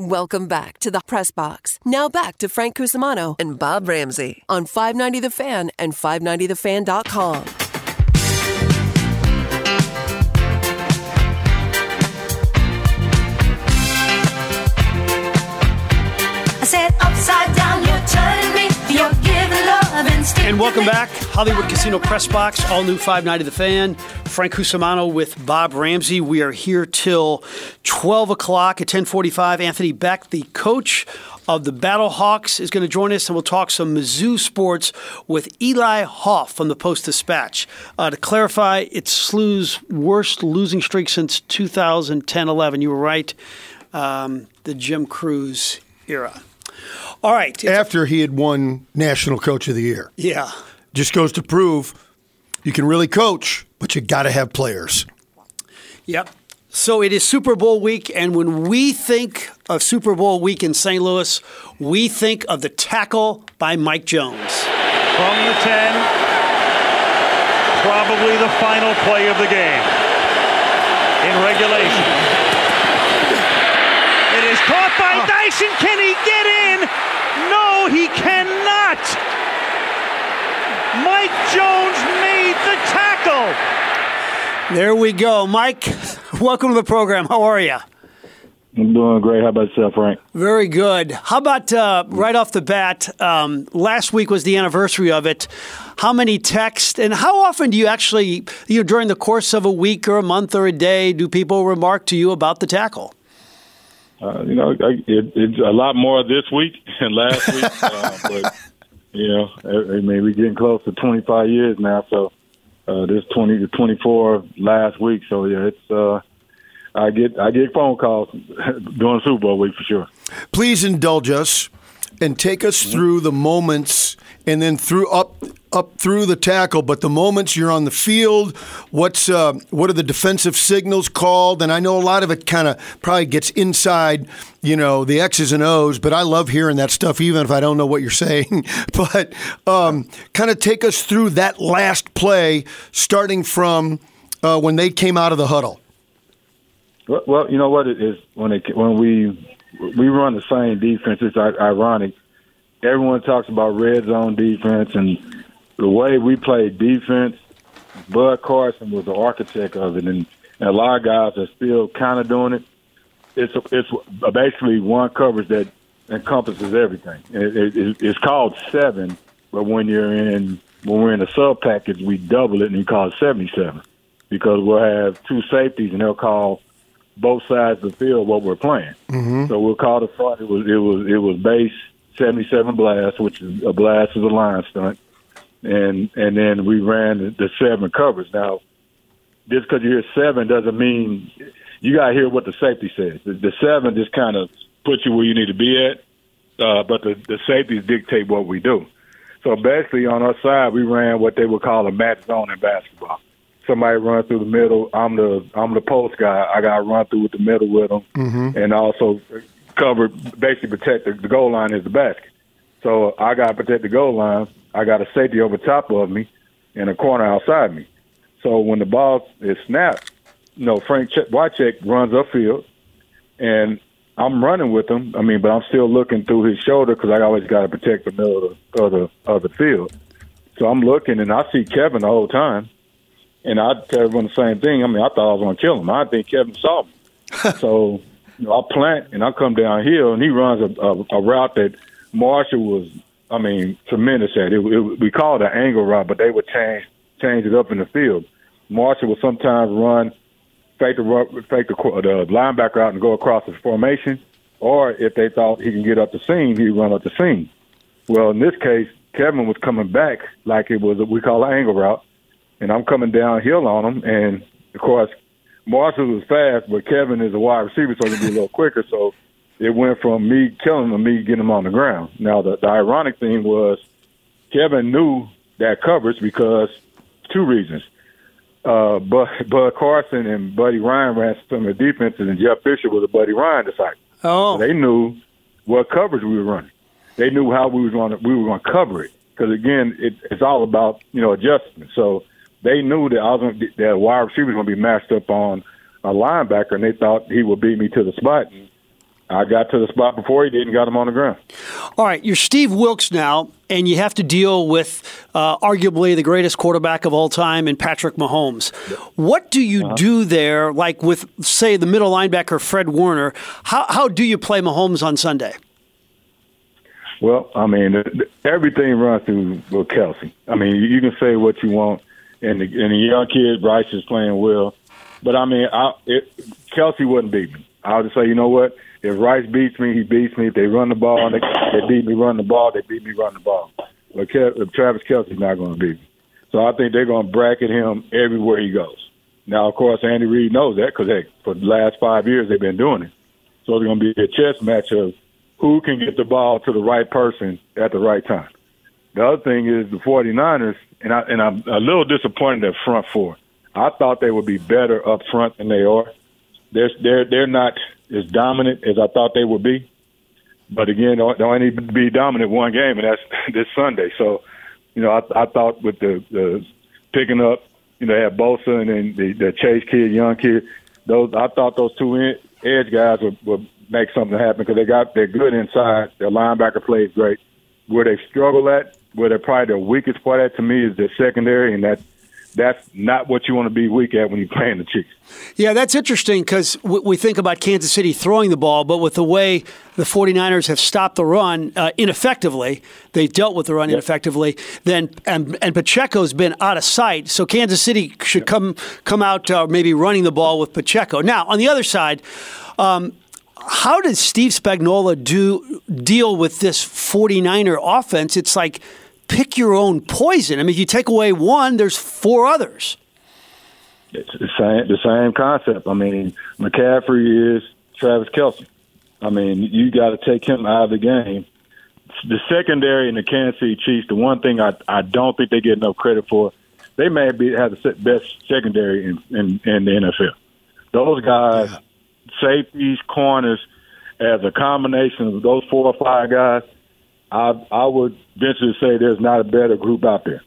Welcome back to the Press Box. Now back to Frank Cusimano and Bob Ramsey on 590 The Fan and 590thefan.com. and welcome back, Hollywood Casino Press Box, all new Five Night of The Fan. Frank Cusimano with Bob Ramsey. We are here till 12 o'clock at 1045. Anthony Becht, the coach of the Battle Hawks, is going to join us, and we'll talk some Mizzou sports with Eli Hoff from the Post Dispatch. Uh, to clarify, it's SLU's worst losing streak since 2010-11. You were right, um, the Majerus era. All right. After he had won National Coach of the Year. Yeah. Just goes to prove you can really coach, but you got to have players. Yep. So it is Super Bowl week, and when we think of Super Bowl week in St. Louis, we think of the tackle by Mike Jones. From the 10, probably the final play of the game in regulation. It is caught by Dyson. Can he get in? No, he cannot. Mike Jones made the tackle. There we go. Mike, welcome to the program. How are you? I'm doing great. How about yourself, Frank? Very good. How about uh, right off the bat? Um, last week was the anniversary of it. How many texts and how often do you actually, you know, during the course of a week or a month or a day, do people remark to you about the tackle? Uh, you know, I, it, it's a lot more this week than last week. uh, but you know, I, I mean, we're getting close to 25 years now. So uh, this 20 to 24 last week. So yeah, it's. Uh, I get I get phone calls during Super Bowl week for sure. Please indulge us and take us through the moments and then through up up through the tackle, but the moments you're on the field, what's uh, what are the defensive signals called? And I know a lot of it kind of probably gets inside, you know, the X's and O's. But I love hearing that stuff, even if I don't know what you're saying. but um, kind of take us through that last play, starting from uh, when they came out of the huddle. Well, you know what it is when it when we we run the same defense. It's ironic. Everyone talks about red zone defense and the way we played defense. Bud Carson was the architect of it, and, and a lot of guys are still kind of doing it. It's it's basically one coverage that encompasses everything. It, it, it's called seven, but when you're in when we're in a sub package, we double it and we call it seventy seven because we'll have two safeties and they'll call both sides of the field what we're playing. Mm-hmm. So we'll call the front. It was it was it was base seventy seven blast, which is a blast is a line stunt, and and then we ran the, seven covers. Now, just because you hear seven doesn't mean you got to hear what the safety says. The, the seven just kind of puts you where you need to be at, uh, but the, the safeties dictate what we do. So basically, on our side, we ran what they would call a match zone in basketball. Somebody run through the middle. I'm the I'm the post guy. I got to run through with the middle with them, Mm-hmm. and also cover basically protect the, the goal line is the basket. So I got to protect the goal line. I got a safety over top of me, and a corner outside me. So when the ball is snapped, you know Frank Ch- Wycheck runs upfield, and I'm running with him. I mean, but I'm still looking through his shoulder because I always got to protect the middle of the, of the of the field. So I'm looking, and I see Kevin the whole time, and I tell everyone the same thing. I mean, I thought I was going to kill him. I think Kevin saw me. so you know, I plant and I come downhill, and he runs a, a, a route that Marshall was, I mean, tremendous at. It, it, we call it an angle route, but they would change change it up in the field. Marshall would sometimes run fake the fake the, the linebacker out and go across the formation, or if they thought he can get up the seam, he'd run up the seam. Well, in this case, Kevin was coming back like it was what we call an angle route, and I'm coming downhill on him, and of course, Marshall was fast, but Kevin is a wide receiver, so he can be a little quicker. So it went from me killing him to me getting him on the ground. Now, the, the ironic thing was Kevin knew that coverage because two reasons. Uh, Bud, Bud Carson and Buddy Ryan ran some of the defenses, and Jeff Fisher was a Buddy Ryan disciple. Oh, So they knew what coverage we were running. They knew how we was going to we were going to cover it because again, it, it's all about you know adjustment. So they knew that I was gonna, that wide receiver was going to be matched up on a linebacker, and they thought he would beat me to the spot. And I got to the spot before he did and got him on the ground. All right, you're Steve Wilks now, and you have to deal with uh, arguably the greatest quarterback of all time in Patrick Mahomes. What do you do there, like with, say, the middle linebacker Fred Warner? How, how do you play Mahomes on Sunday? Well, I mean, th- th- everything runs through with Kelce. I mean, you can say what you want, and the, and the young kid Rice is playing well, but I mean, I, it, Kelce wouldn't beat me. I'll just say, you know what? If Rice beats me, he beats me. If they run the ball, they, they beat me run the ball. They beat me run the ball. But Ke- if uh, Travis Kelce's not going to beat me, so I think they're going to bracket him everywhere he goes. Now, of course, Andy Reid knows that because hey, for the last five years they've been doing it. So it's going to be a chess match of who can get the ball to the right person at the right time. The other thing is the 49ers, and, I, and I'm a little disappointed at front four. I thought they would be better up front than they are. They're, they're, they're not as dominant as I thought they would be. But again, they only need to be dominant one game, and that's this Sunday. So, you know, I, I thought with the, the picking up, you know, they had Bosa and then the, the Chase kid, young kid. Those I thought those two in, edge guys would, would make something happen because they got they're good inside. Their linebacker plays great. Where they struggle at, where they're probably their weakest part at to me is their secondary, and that that's not what you want to be weak at when you're playing the Chiefs. Yeah, that's interesting because we think about Kansas City throwing the ball, but with the way the 49ers have stopped the run uh, ineffectively, they dealt with the run ineffectively, then and, and Pacheco's been out of sight. So Kansas City should come come out uh, maybe running the ball with Pacheco. Now, on the other side, um, how does Steve Spagnuolo do deal with this 49er offense? It's like pick your own poison. I mean, if you take away one, there's four others. It's the same the same concept. I mean, McCaffrey is Travis Kelce. I mean, you got to take him out of the game. The secondary in the Kansas City Chiefs, the one thing I I don't think they get enough credit for, they may be have the best secondary in in, in the NFL. Those guys, safeties, corners, as a combination of those four or five guys, I I would venture to say there's not a better group out there.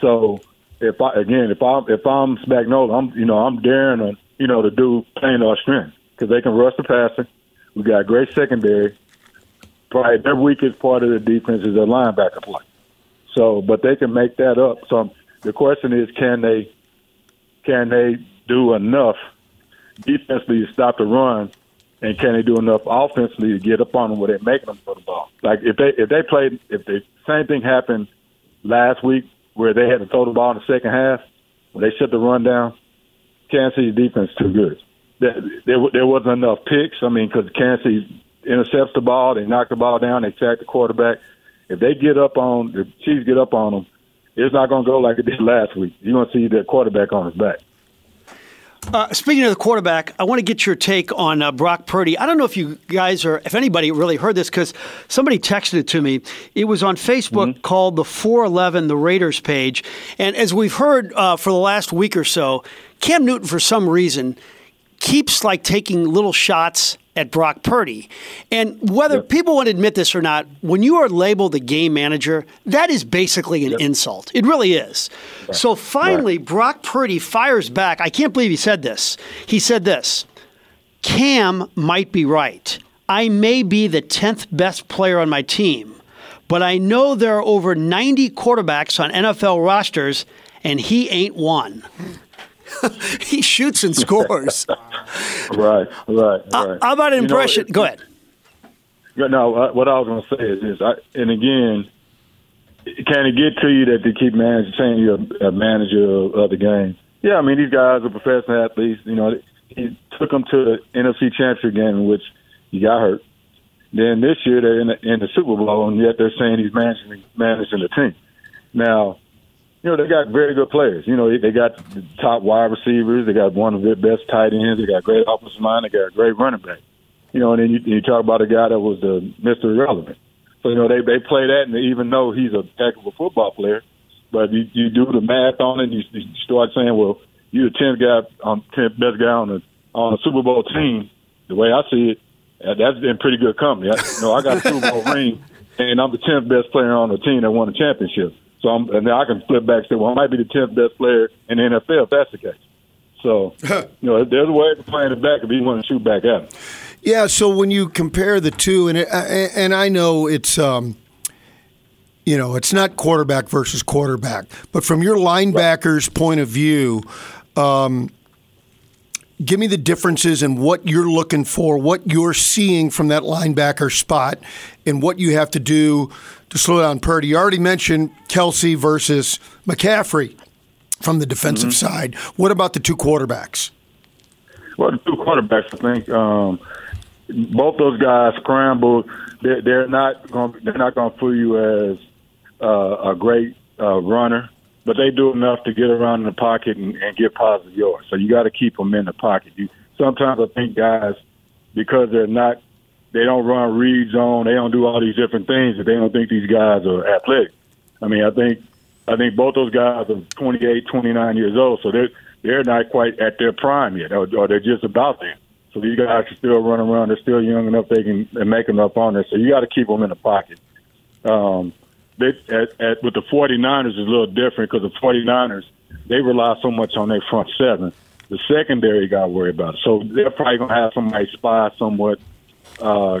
So if I again if I'm if I'm Spagnuolo, I'm you know I'm daring to you know to do playing our strength because they can rush the passer. We got great secondary. Probably their weakest part of the defense is their linebacker play. So, but they can make that up. So the question is, can they can they do enough defensively to stop the run, and can they do enough offensively to get up on them where they're making them throw the ball? Like if they if they played if the same thing happened last week where they had to throw the ball in the second half when they shut the run down, Kansas City defense too good. There, there, there wasn't enough picks. I mean, because Kansas City intercepts the ball, they knock the ball down, they sack the quarterback. If they get up on the Chiefs, get up on them, it's not going to go like it did last week. You're going to see the quarterback on his back. Uh, speaking of the quarterback, I want to get your take on uh, Brock Purdy. I don't know if you guys or if anybody really heard this because somebody texted it to me. It was on Facebook called the 411 The Raiders page. And as we've heard uh, for the last week or so, Cam Newton, for some reason, keeps like taking little shots at Brock Purdy. And whether people want to admit this or not, when you are labeled a game manager, that is basically an insult. It really is. So finally, Brock Purdy fires back. I can't believe he said this. He said this Cam might be right. I may be the 10th best player on my team, but I know there are over 90 quarterbacks on NFL rosters, and he ain't one. he shoots and scores. right, right, right. How about an You know, impression? Go ahead. No, uh, what I was going to say is this, I, and again, can it get to you that they keep managing, saying you're a, a manager of, of the game? Yeah, I mean these guys are professional athletes. You know, he took them to the NFC Championship game in which he got hurt. Then this year they're in the, in the Super Bowl, and yet they're saying he's managing managing the team. Now, you know they got very good players. You know they, got top wide receivers. They got one of their best tight ends. They got great offensive line. They got a great running back. You know, and then you, you talk about a guy that was the Mr. Irrelevant. So you know they they play that, and even though he's a heck of a football player, but you, you do the math on it, and you, you start saying, well, you're the tenth guy, um, tenth best guy on the on the Super Bowl team. The way I see it, that's been pretty good company. I, you know, I got a Super Bowl ring, and I'm the tenth best player on the team that won the championship. So I'm, and then I can flip back and say, well, I might be the tenth best player in the NFL if that's the case. So, you know, there's a way of playing it back if you want to shoot back at him. Yeah, so when you compare the two, and it, and I know it's um, you know it's not quarterback versus quarterback, but from your linebacker's point of view, um, give me the differences in what you're looking for, what you're seeing from that linebacker spot, and what you have to do to slow down Purdy. You already mentioned Kelce versus McCaffrey from the defensive side. What about the two quarterbacks? Well, the two quarterbacks, I think, um, both those guys scramble. They're, they're not going. They're not going to fool you as uh, a great uh, runner, but they do enough to get around in the pocket and, and get positive yards. So you got to keep them in the pocket. You, sometimes I think guys, because they're not, they don't run read zone. They don't do all these different things. That they don't think these guys are athletic. I mean, I think I think both those guys are 28, 29 years old, so they're they're not quite at their prime yet, or, or they're just about there. So these guys can still run around. They're still young enough they can and make enough on there. So you got to keep them in the pocket. Um, they, at, at, with the 49ers is a little different because the 49ers they rely so much on their front seven. The secondary got to worry about it. So they're probably to have somebody spy somewhat, uh,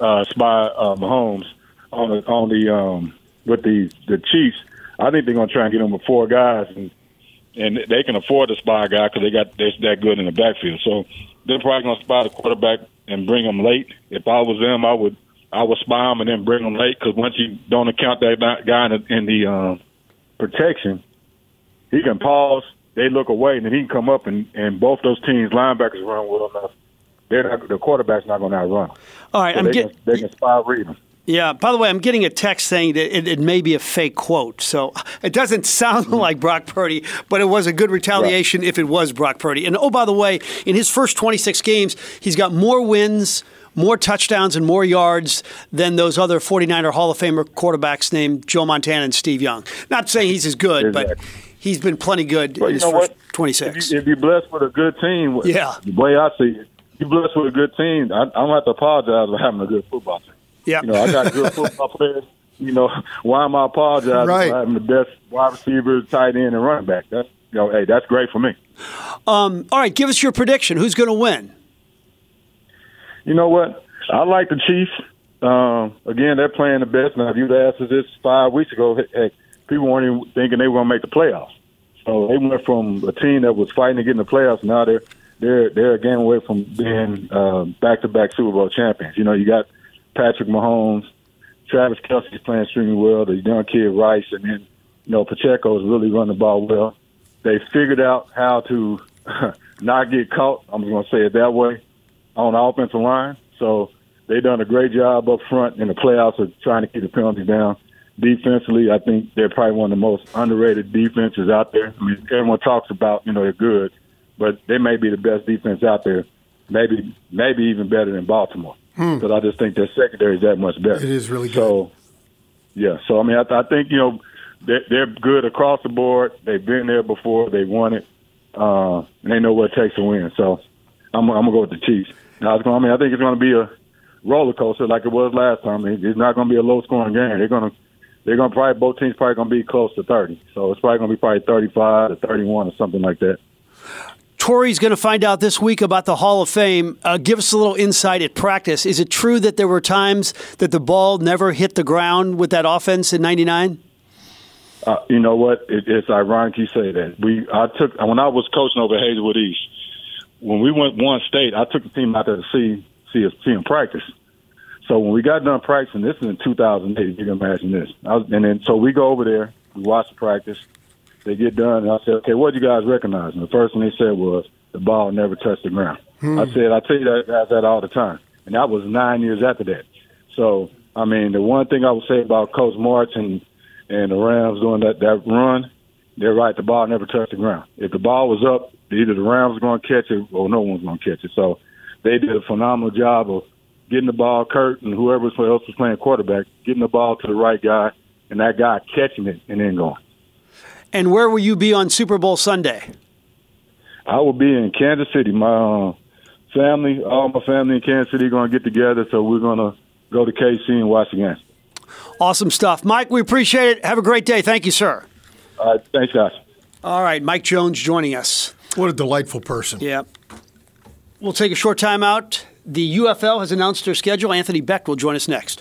uh, spy uh, Mahomes on the on the um, with the the Chiefs. I think they're to try and get them with four guys and and they can afford to spy a guy because they got they're that good in the backfield. So they're probably to spy the quarterback and bring him late. If I was them, I would I would spy him and then bring him late because once you don't account that guy in the, in the um, protection, he can pause. They look away, and then he can come up and and both those teams linebackers run well enough. They're not, the quarterback's not going to outrun. All right, So I'm getting. they can spy read him. Yeah. By the way, I'm getting a text saying that it, it may be a fake quote, so it doesn't sound like Brock Purdy, but it was a good retaliation if it was Brock Purdy. And oh, by the way, in his first 26 games, he's got more wins, more touchdowns, and more yards than those other 49er Hall of Famer quarterbacks named Joe Montana and Steve Young. Not saying he's as good, but he's been plenty good Well, in you his know first what? 26. If, you, if you're blessed with a good team, Yeah. the way I see it, you're blessed with a good team. I, I don't have to apologize for having a good football team. Yeah. You know, I got good football players. You know, why am I apologizing Right. for having the best wide receiver, tight end, and running back? That's you know, hey, that's great for me. Um, all right, give us your prediction. Who's going to win? You know what? I like the Chiefs. Um, again, they're playing the best. Now, if you'd asked us this five weeks ago, heck, people weren't even thinking they were going to make the playoffs. So they went from a team that was fighting to get in the playoffs. Now they're they're they're a game away from being uh, back-to-back Super Bowl champions. You know, you got Patrick Mahomes, Travis Kelce's playing extremely well. The young kid Rice, and then you know Pacheco is really running the ball well. They figured out how to not get caught. I'm just going to say it that way on the offensive line. So they done a great job up front in the playoffs of trying to keep the penalties down. Defensively, I think they're probably one of the most underrated defenses out there. I mean, everyone talks about you know they're good, but they may be the best defense out there. Maybe maybe even better than Baltimore Hmm. because I just think their secondary is that much better. It is really good. So, yeah. So I mean, I, I think you know they're, they're good across the board. They've been there before. They won it, uh, and they know what it takes to win. So I'm, I'm gonna go with the Chiefs. Now, I mean, I think it's going to be a roller coaster like it was last time. It's not going to be a low scoring game. They're going to they're going to probably both teams probably going to be close to 30. So it's probably going to be probably 35 to 31 or something like that. Torry's going to find out this week about the Hall of Fame. Uh, give us a little insight at practice. Is it true that there were times that the ball never hit the ground with that offense in '99? uh, you know what? It, it's ironic you say that. We I took when I was coaching over Hazelwood East. When we went one state, I took the team out there to see see us see them practice. So when we got done practicing, this is in 2008. You can imagine this. I was, and then so we go over there, we watch the practice. They get done, and I said, "Okay, what do you guys recognize?" And the first thing they said was, "The ball never touched the ground." Hmm. I said, "I tell you that guys that all the time," and that was nine years after that. So I mean, the one thing I would say about Coach Martz and and the Rams doing that that run, they're right. The ball never touched the ground. If the ball was up, either the Rams are going to catch it or no one's going to catch it. So they did a phenomenal job of getting the ball, Kurt and whoever else was playing quarterback, getting the ball to the right guy, and that guy catching it and then going. And where will you be on Super Bowl Sunday? I will be in Kansas City. My uh, family, all my family in Kansas City, going to get together. So we're going to go to KC and watch the game. Awesome stuff. Mike, we appreciate it. Have a great day. Thank you, sir. All right, thanks, guys. All right, Mike Jones joining us. What a delightful person. Yeah. We'll take a short time out. The UFL has announced their schedule. Anthony Becht will join us next.